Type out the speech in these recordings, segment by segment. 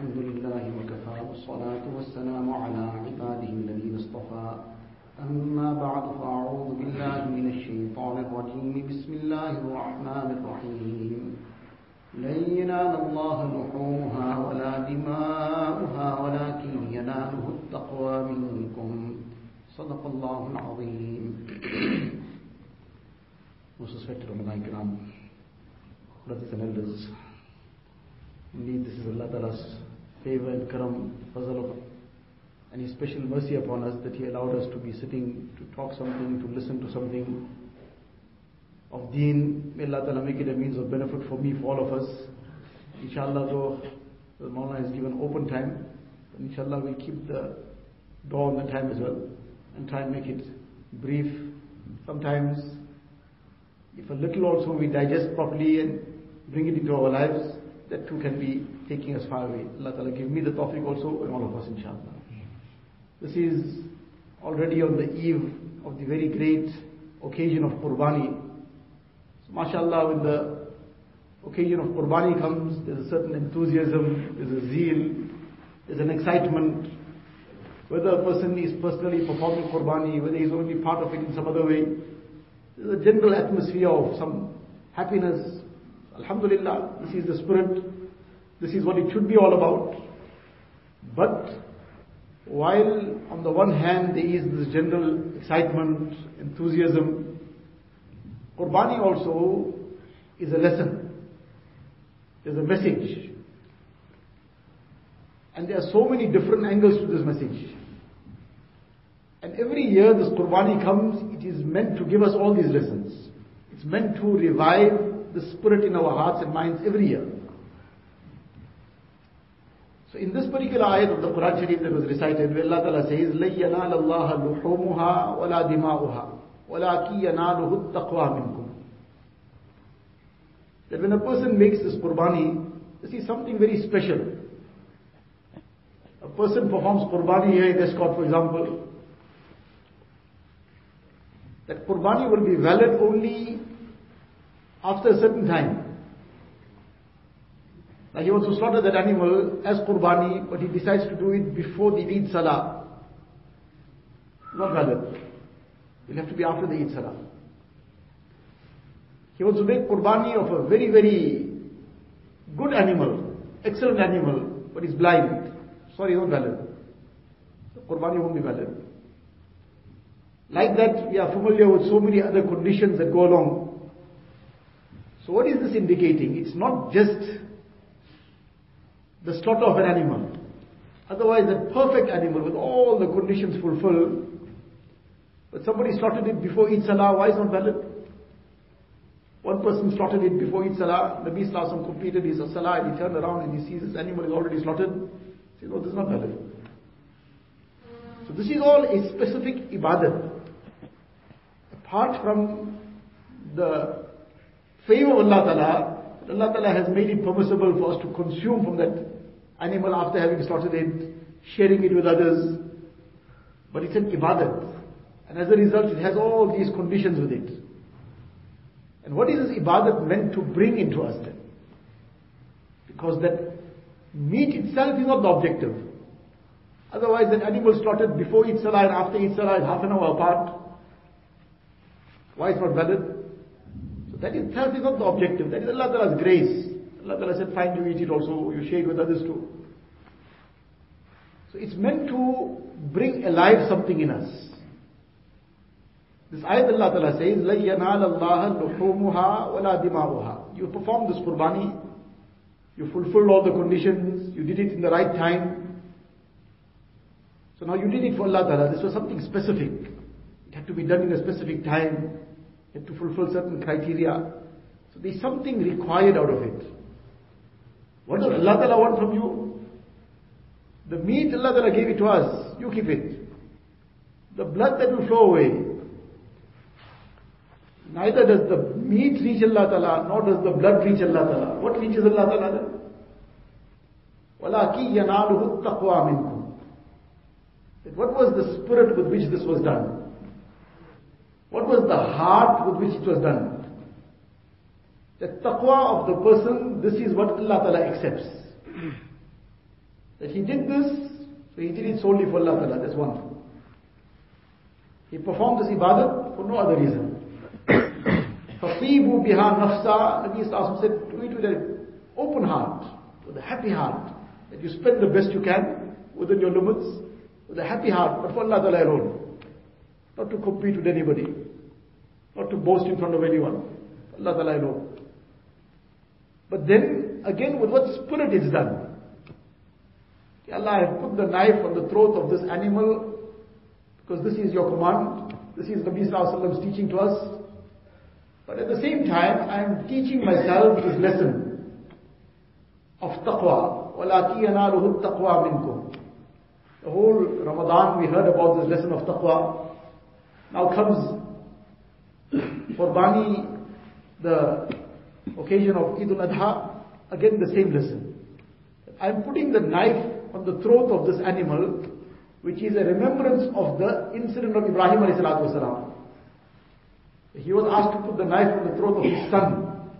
الحمد لله وكفى والصلاة والسلام على عباده الذين اصطفى. أما بعد فأعوذ بالله من الشيطان الرجيم. بسم الله الرحمن الرحيم. لن ينال الله لحومها ولا دماؤها ولكن يناله التقوى منكم. صدق الله العظيم. Respected Ramadan Kiram, brothers and elders, indeed this is Allah Ta'ala's favor and karam, fazal and His special mercy upon us that He allowed us to be sitting to talk something, to listen to something of deen. May Allah Ta'ala make it a means of benefit for me, for all of us. Inshallah, though the Mawlana has given open time, inshallah we'll keep the door on the time as well and try and make it brief. Sometimes, if a little also we digest properly and bring it into our lives, that too can be taking us far away. Allah Ta'ala give me the tawfiq also and all of us inshallah. This is already on the eve of the very great occasion of Qurbani. So mashallah when the occasion of Qurbani comes, there's a certain enthusiasm, there's a zeal, there's an excitement. Whether a person is personally performing Qurbani, whether he's only part of it in some other way, there's a general atmosphere of some happiness. Alhamdulillah, this is the spirit. This is what it should be all about. But while on the one hand there is this general excitement, enthusiasm, Qurbani also is a lesson. There's a message. And there are so many different angles to this message. And every year this Qurbani comes, it is meant to give us all these lessons. It's meant to revive the spirit in our hearts and minds every year. So in this particular ayat of the Quran Sharif that was recited, where Allah Ta'ala says, لَن يَنَالَ اللَّهَ لُحُومُهَا وَلَا دِمَاؤُهَا وَلَكِنْ يَنَالُهُ التَّقْوَى مِنْكُمْ That when a person makes this qurbani, this is something very special. A person performs qurbani here in Estcourt, for example. That qurbani will be valid only after a certain time. Now he wants to slaughter that animal as Qurbani, but he decides to do it before the Eid Salah. Not valid. It'll have to be after the Eid Salah. He wants to make Qurbani of a very, very good animal, excellent animal, but he's blind. Sorry, not valid. The Qurbani won't be valid. Like that, we are familiar with so many other conditions that go along. So what is this indicating? It's not just the slaughter of an animal. Otherwise, a perfect animal with all the conditions fulfilled, but somebody slaughtered it before Eid Salah, why is not valid? One person slaughtered it before Eid Salah, Nabi Sallallahu completed his Salah and he turned around and he sees this animal is already slaughtered. He says, no, this is not valid. So this is all a specific ibadah. Apart from the favor of Allah Ta'ala, Allah Ta'ala has made it permissible for us to consume from that animal after having slaughtered it, sharing it with others. But it's an ibadat. And as a result, it has all these conditions with it. And what is this ibadat meant to bring into us then? Because that meat itself is not the objective. Otherwise, an animal slaughtered before its Salah and after its Salah is half an hour apart. Why is not valid? So that itself is not the objective. That is Allah Ta'ala's grace. Allah Ta'ala said, fine, you eat it also, you share it with others too. So it's meant to bring alive something in us. This ayat Allah Ta'ala says, لَن يَنَالَ اللَّهَ لُحُومُهَا وَلَا دِمَاؤُهَا You performed this qurbani, you fulfilled all the conditions, you did it in the right time. So now you did it for Allah Ta'ala. This was something specific. It had to be done in a specific time. You had to fulfill certain criteria. So there's something required out of it. What does Allah Ta'ala want from you? The meat Allah Ta'ala gave it to us. You keep it. The blood that will flow away. Neither does the meat reach Allah Ta'ala, nor does the blood reach Allah Ta'ala. What reaches Allah Ta'ala then? وَلَكِنْ يَنَالُهُ التَّقْوَى مِنْكُمْ What was the spirit with which this was done? What was the heart with which it was done? The taqwa of the person, this is what Allah Ta'ala accepts. that he did this, so he did it solely for Allah Ta'ala, that's one. He performed this ibadat for no other reason. فَطِيبُوا بِهَا نَفْسًا Nabi Sallallahu said, do it with an open heart, with a happy heart, that you spend the best you can within your limits, with a happy heart, but for Allah Ta'ala alone. Not to compete with anybody, not to boast in front of anyone. Allah Ta'ala alone. But then again with what spirit is done. Allah, I have put the knife on the throat of this animal because this is your command. This is Nabi Sallallahu teaching to us. But at the same time, I am teaching myself this lesson of taqwa. وَلَا يَنَالُهُ التَّقْوَى مِنْكُمْ The whole Ramadan we heard about this lesson of taqwa. Now comes Qurbani, the occasion of Eid al-Adha, again the same lesson. I am putting the knife on the throat of this animal, which is a remembrance of the incident of Ibrahim wasalam. He was asked to put the knife on the throat of his son.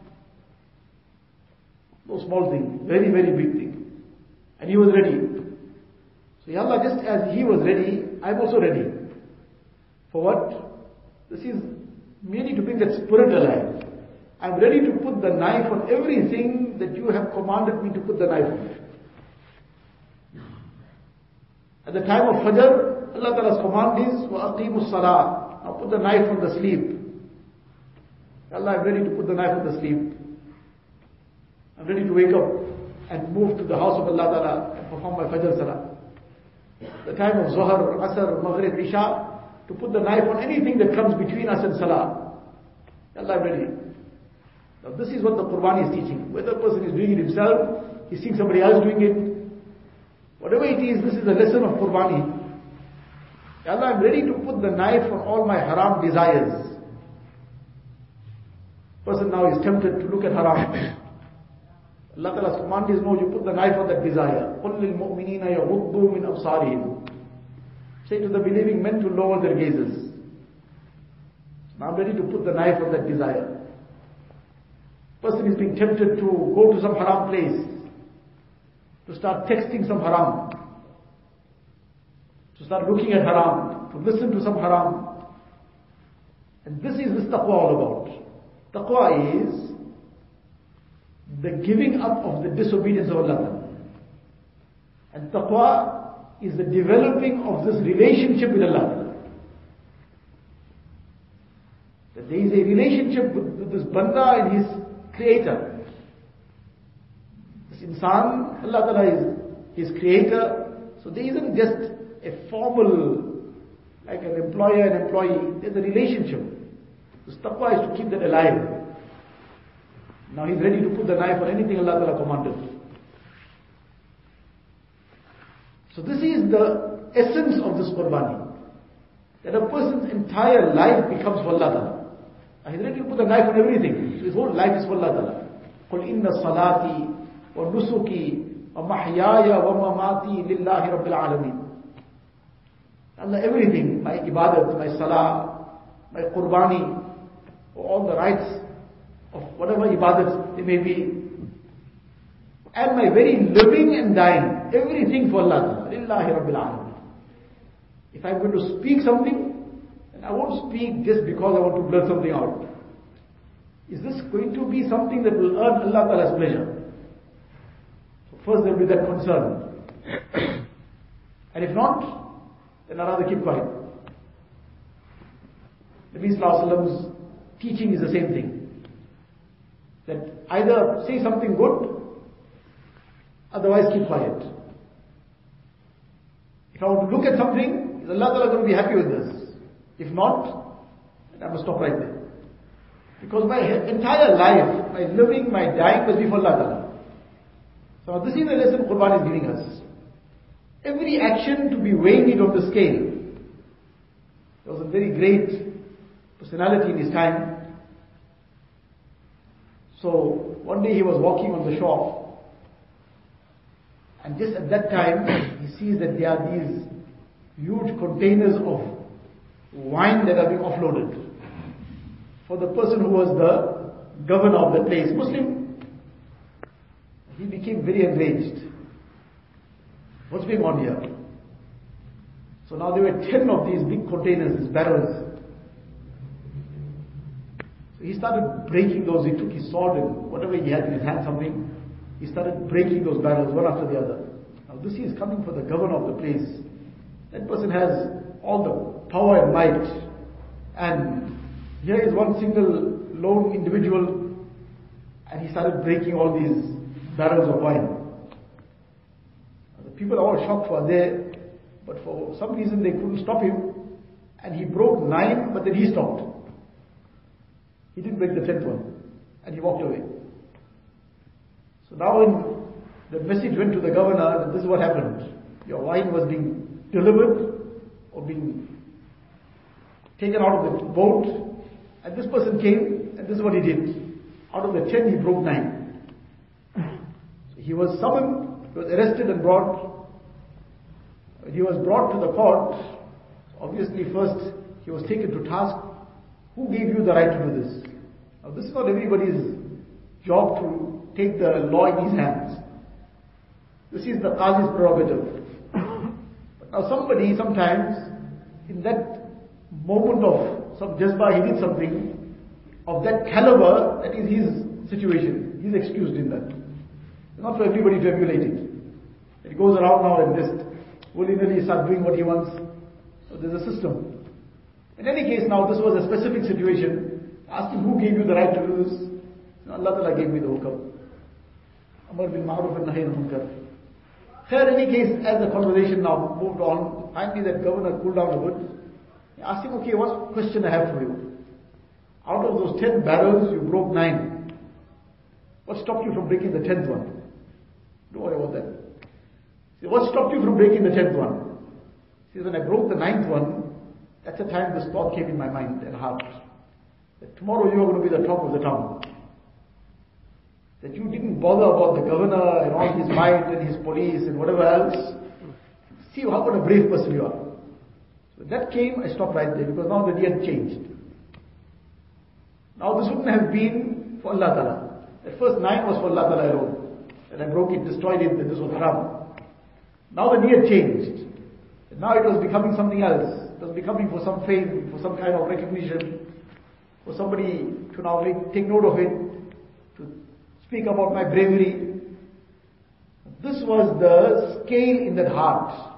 No small thing, very, very big thing. And he was ready. So Allah, just as he was ready, I'm also ready. For what? This is merely to bring that spirit alive. I'm ready to put the knife on everything that you have commanded me to put the knife on. At the time of Fajr, Allah Ta'ala's command is, وَأَقِيمُ الصَّلَاةِ Now put the knife on the sleep. Allah, I'm ready to put the knife on the sleep. I'm ready to wake up and move to the house of Allah Ta'ala and perform my Fajr Salah. The time of Zohr, Asr, Maghrib, Isha, to put the knife on anything that comes between us and Salah. Allah, I'm ready. Now this is what the Quran is teaching. Whether a person is doing it himself, he's seeing somebody else doing it, whatever it is, this is the lesson of Qurbani. Allah, I'm ready to put the knife on all my haram desires. Person now is tempted to look at haram. Allah Ta'ala's command is no, you put the knife on that desire. قُلْ لِلْمُؤْمِنِينَ يَغُضُّوا مِنْ أَبْصَارِهِمْ Say to the believing men to lower their gazes. Now I'm ready to put the knife on that desire. Person is being tempted to go to some haram place, to start texting some haram, to start looking at haram, to listen to some haram. And this is this taqwa all about. Taqwa is the giving up of the disobedience of Allah. And taqwa is the developing of this relationship with Allah. That there is a relationship with, with this banda and his creator. This insan, Allah Ta'ala is his creator. So there isn't just a formal, like an employer and employee. There's a relationship. So taqwa is to keep that alive. Now he's ready to put the knife on anything Allah Ta'ala commanded. So this is the essence of this Qurbani. That a person's entire life becomes for Allah Ta'ala. And he's ready to put the knife on everything. So his whole life is for Allah Ta'ala. قل إن صلاتي ونسكي ومحياي ومماتي لله رب العالمين. Allah, everything, my ibadat, my salah, my qurbani, all the rights of whatever ibadat they may be, and my very living and dying, everything for Allah, lillahi rabbil alamin. If I'm going to speak something, then I won't speak just because I want to blurt something out. Is this going to be something that will earn Allah Ta'ala's pleasure? So first there will be that concern. and if not, then I'd rather keep quiet. Nabi Sallallahu teaching is the same thing. That either say something good, otherwise keep quiet. If I want to look at something, is Allah Ta'ala going to be happy with this? If not, I must stop right there. Because my entire life, my living, my dying must be for Allah. So this is the lesson Quran is giving us. Every action to be weighing it on the scale. There was a very great personality in his time. So one day he was walking on the shore. And just at that time, he sees that there are these huge containers of wine that are being offloaded for the person who was the governor of the place, Muslim. He became very enraged. What's going on here? So now there were ten of these big containers, these barrels. So he started breaking those. He took his sword and whatever he had in his hand, something. He started breaking those barrels one after the other. Now this is coming for the governor of the place. That person has all the power and might. And here is one single lone individual and he started breaking all these barrels of wine. The people are all shocked for there, but for some reason they couldn't stop him and he broke nine, but then he stopped. He didn't break the tenth one and he walked away. So now when the message went to the governor that this is what happened. Your wine was being delivered or being taken out of the boat and this person came and this is what he did. Out of the ten he broke nine. So he was summoned, he was arrested and brought. When he was brought to the court, obviously first he was taken to task. Who gave you the right to do this? Now this is not everybody's job to take the law in his hands. This is the Qazi's prerogative. but now somebody sometimes, in that moment of some jazba, he did something of that caliber, that is his situation. He's excused in that. Not for everybody to emulate it. He goes around now and just willy-nilly start doing what he wants. So there's a system. In any case now, this was a specific situation. Ask him, who gave you the right to do this? Allah Ta'ala gave me the hukam. Amar bin Ma'ruf and Nahi Munkar. In any case, as the conversation now moved on, finally that governor cooled down a bit. Him, okay, what question I have for you? Out of those ten barrels, you broke nine. What stopped you from breaking the tenth one? Don't worry about that. See, what stopped you from breaking the tenth one? See, when I broke the ninth one, that's the time this thought came in my mind and heart. That tomorrow you are going to be the top of the town. That you didn't bother about the governor and all his might and his police and whatever else. See how what a brave person you are. That came, I stopped right there because now the niyat changed. Now this wouldn't have been for Allah Ta'ala. At first nine was for Allah Ta'ala alone. And I broke it, destroyed it, then this was haram. Now the niyat changed. And now it was becoming something else. It was becoming for some fame, for some kind of recognition, for somebody to now make, take note of it, to speak about my bravery. This was the scale in that heart.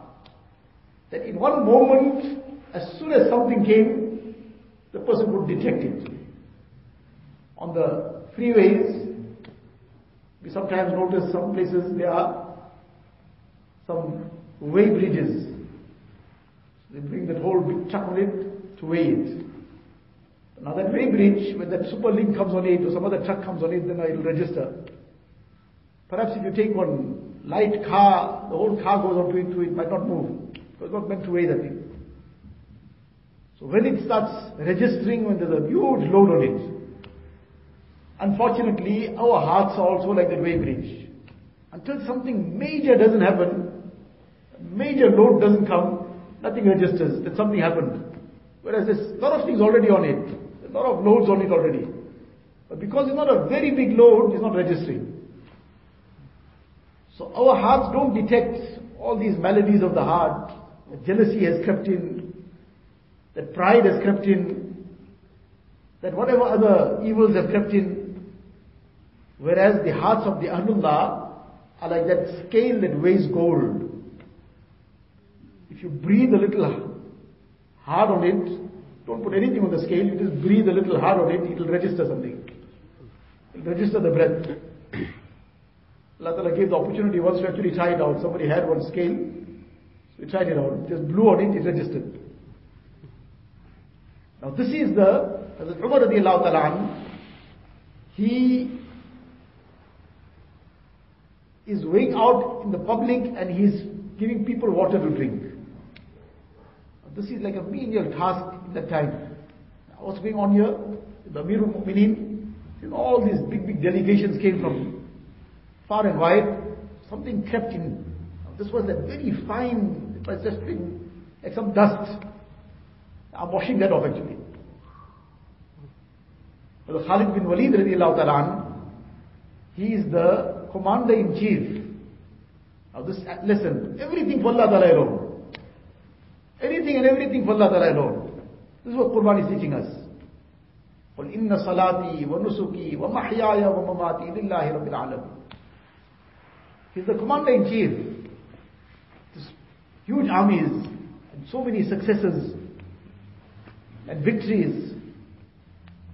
That in one moment, as soon as something came, the person would detect it. On the freeways, we sometimes notice some places there are some weigh bridges. They bring that whole big truck on it to weigh it. Now that weigh bridge, when that super link comes on it or some other truck comes on it, then it will register. Perhaps if you take one light car, the whole car goes onto it, it might not move. It was not meant to weigh that thing. So when it starts registering, when there's a huge load on it, unfortunately our hearts are also like that weigh bridge. Until something major doesn't happen, major load doesn't come, nothing registers that something happened. Whereas there's a lot of things already on it. A lot of loads on it already. But because it's not a very big load, it's not registering. So our hearts don't detect all these maladies of the heart. That jealousy has crept in. That pride has crept in. That whatever other evils have crept in. Whereas the hearts of the Ahlullah are like that scale that weighs gold. If you breathe a little hard on it, don't put anything on the scale, you just breathe a little hard on it, it will register something. It will register the breath. Allah gave the opportunity once to actually try it out. Somebody had one scale, we tried it out. Just blew on it, it registered. Now this is the, Hazrat Umar radiallahu ta'ala he is going out in the public and he's giving people water to drink. This is like a menial task in that time. What's going on here? The Amirul Mu'mineen, all these big, big delegations came from far and wide. Something crept in. This was a very fine, it was just been like some dust. I'm washing that off actually. But Khalid bin Walid radiallahu ta'ala, he is the commander in chief Now this lesson, everything for Allah Ta'ala alone. Anything and everything for Allah Ta'ala alone. This is what Quran is teaching us. قل إن صلاتي ونسكي ومحياي ومماتي لله رب العالمين. He's the commander in chief. Huge armies and so many successes and victories.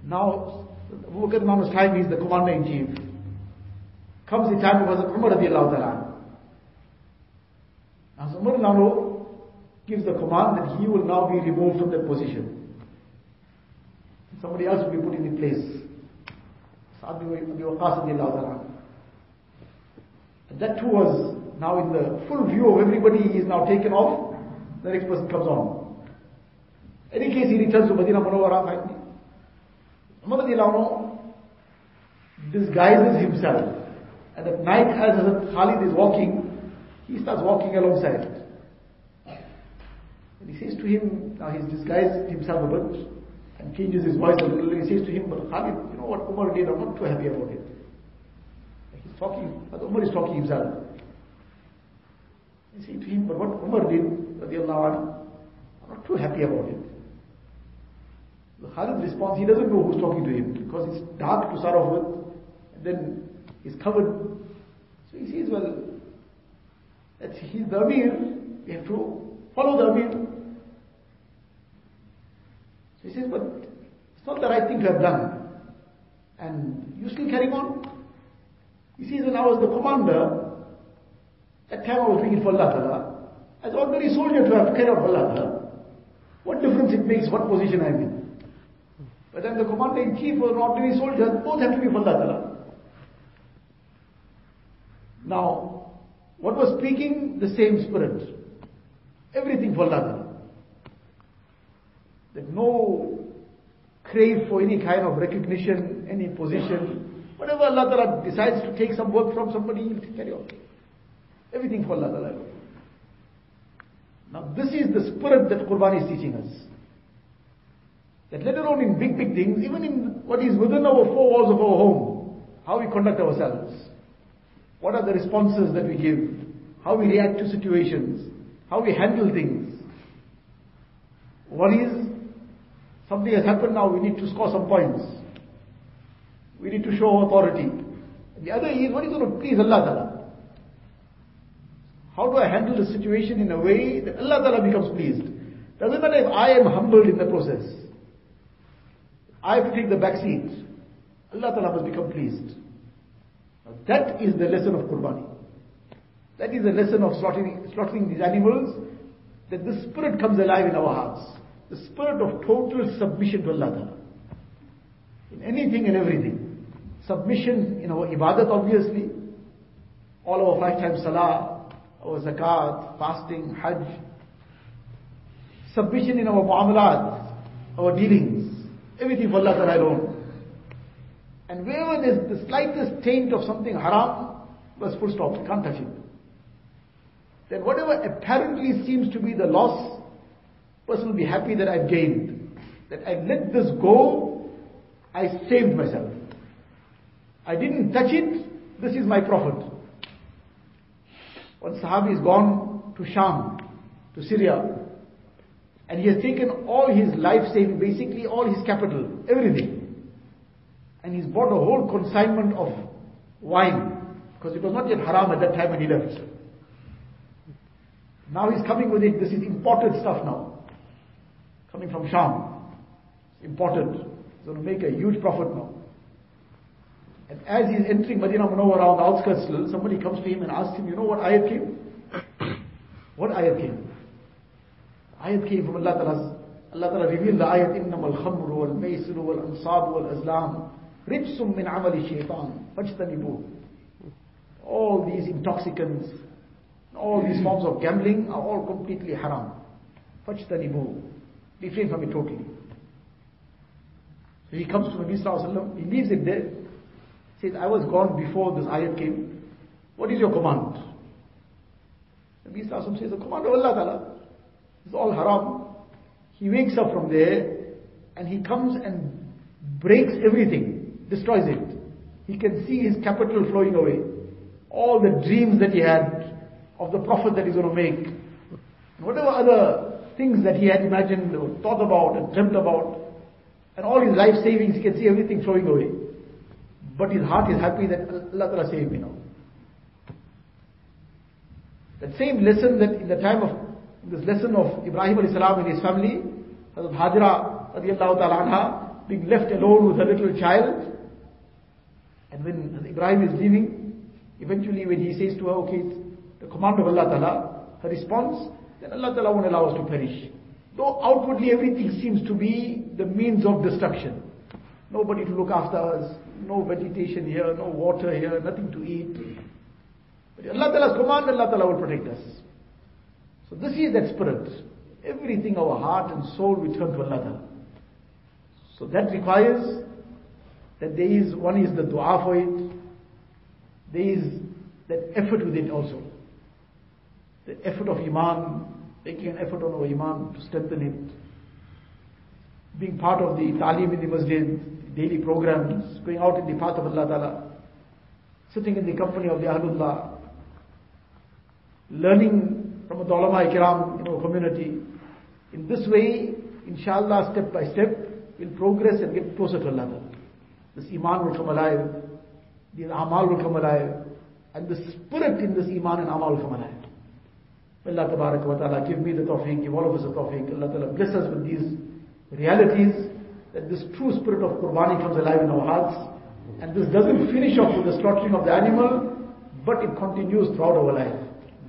Now, Abu Bakr Imam's time, he's the commander in chief. Comes the time of Hazrat Umar radiallahu ta'ala. As Umar now gives the command that he will now be removed from that position. Somebody else will be put in the place. Sa'ad radiallahu ta'ala. That too was now in the full view of everybody, he is now taken off, the next person comes on. Any case, he returns to Medina Munawwara finally. Umar disguises himself. And at night, as Khalid is walking, he starts walking alongside. And he says to him, now he's disguised himself a bit and changes his voice a little. He says to him, but Khalid, you know what Umar did? I'm not too happy about it. He's talking, but Umar is talking himself. To him, but what Umar did, radiallahu I'm not too happy about it. The Khalid responds, he doesn't know who's talking to him because it's dark to start off with, and then he's covered. So he says, well, that's he's the Amir, we have to follow the Amir. So he says, but it's not the right thing to have done. And you still carrying on? He says, when I was the commander, that time was doing for Allah Ta'ala. As ordinary soldier to have out for Allah Ta'ala. What difference it makes what position I'm in? But then the commander in chief or an ordinary soldier, both have to be for Allah Ta'ala. Now, what was speaking? The same spirit. Everything for Allah Ta'ala. There's no crave for any kind of recognition, any position. Whatever Allah Ta'ala decides to take some work from somebody, he'll carry on. Everything for Allah Ta'ala. Now this is the spirit that Quran is teaching us. That let alone in big, big things, even in what is within our four walls of our home, how we conduct ourselves, what are the responses that we give, how we react to situations, how we handle things. One is, something has happened now, we need to score some points. We need to show authority. The other is, what is going to please Allah Ta'ala? How do I handle the situation in a way that Allah Ta'ala becomes pleased? Doesn't matter if I am humbled in the process. I have to take the back seat. Allah Ta'ala must become pleased. Now that is the lesson of Qurbani. That is the lesson of slaughtering, slaughtering these animals, that the spirit comes alive in our hearts. The spirit of total submission to Allah Ta'ala. In anything and everything. Submission in our ibadat obviously. All our five times salah, our zakat, fasting, hajj. Submission in our muamalat, our dealings. Everything for Allah Ta'ala alone. And wherever there's the slightest taint of something haram, was full stop, you can't touch it. Then whatever apparently seems to be the loss, person will be happy that I've gained. That I've let this go, I saved myself. I didn't touch it, this is my profit. One Sahabi has gone to Sham, to Syria, and he has taken all his life saving, basically all his capital, everything. And he's bought a whole consignment of wine, because it was not yet haram at that time when he left. Now he's coming with it, this is imported stuff now. Coming from Sham. It's Imported. He's going to make a huge profit now. And as he's entering Medina Munawwara on the outskirts, somebody comes to him and asks him, you know what ayat came? what ayat came? Ayat came from Allah Ta'ala. Allah Ta'ala revealed the ayat, إِنَّمَا الْخَمْرُ وَالْمَيْسِرُ وَالْأَنصَابُ وَالْأَزْلَامُ رِجْسٌ مِّنْ عَمَلِ الشَّيْطَانِ فَاجْتَنِبُوهُ All these intoxicants, all these forms of gambling are all completely haram. فَاجْتَنِبُوهُ Refrain from it totally. So he comes to Nabi Sallallahu he leaves it there. Says, I was gone before this ayat came. What is your command? Nabi Sallallahu says, the command of Allah Ta'ala. It's all haram. He wakes up from there and he comes and breaks everything, destroys it. He can see his capital flowing away. All the dreams that he had, of the profit that he's going to make. Whatever other things that he had imagined or thought about and dreamt about, and all his life savings, he can see everything flowing away. But his heart is happy that Allah Ta'ala saved me now. That same lesson that in the time of this lesson of Ibrahim alayhi salam and his family, Hazrat Hajra radiallahu ta'ala being left alone with her little child. And when Ibrahim is leaving, eventually when he says to her, okay, the command of Allah Ta'ala, her response, then Allah Ta'ala won't allow us to perish. Though outwardly everything seems to be the means of destruction. Nobody to look after us, no vegetation here, no water here, nothing to eat. But Allah Ta'ala's command, Allah Ta'ala will protect us. So this is that spirit. Everything, our heart and soul, we turn to Allah Ta'ala. So that requires that there is, one is the dua for it, there is that effort with it also. The effort of Iman, making an effort on our Iman to strengthen it. Being part of the talim in the masjid, daily programs, going out in the path of Allah Ta'ala, sitting in the company of the Ahlullah, learning from the ulama ikram in our community. In this way, inshallah, step by step, we'll progress and get closer to Allah. This iman will come alive, the amal will come alive, and the spirit in this iman and amal will come alive. Allah ta'ala give me the tawfiq, give all of us the tawfiq. Allah ta'ala bless us with these realities, that this true spirit of Qurbani comes alive in our hearts, and this doesn't finish off with the slaughtering of the animal, but it continues throughout our life.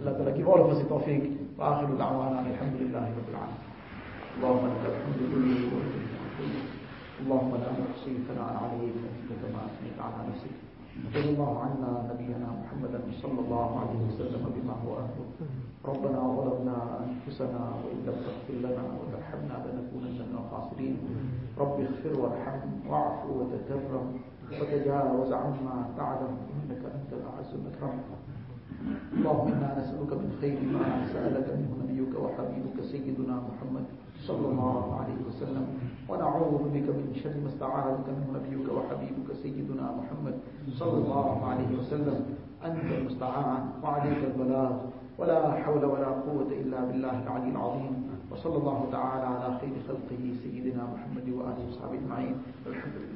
Allah Ta'ala give all of us the tawfiq. وآخر دعوانا الحمد لله رب العالمين. اللهم لك الحمد كله اللهم لا نحصي ثناء عليك انت كما اثنيت على نفسك. صلى الله عنا نبينا محمدا صلى الله عليه وسلم بما هو أهله. ربنا ظلمنا أنفسنا وإن لم تغفر لنا وترحمنا لنكونن من الخاسرين. رب اغفر وارحم واعف وتكرم وتجاوز عما تعلم إنك أنت الاعز الأكرم. اللهم إنا نسألك من خير ما سألك منه نبيك وحبيبك سيدنا محمد صلى الله عليه وسلم ونعوذ بك من شر ما استعاذك منه نبيك وحبيبك سيدنا محمد صلى الله عليه وسلم. أنت المستعان وعليك البلاغ. ولا حول ولا قوة إلا بالله العلي العظيم. وصلى الله تعالى على خير خلقه سيدنا محمد وآله وصحبه أجمعين. الحمد لله.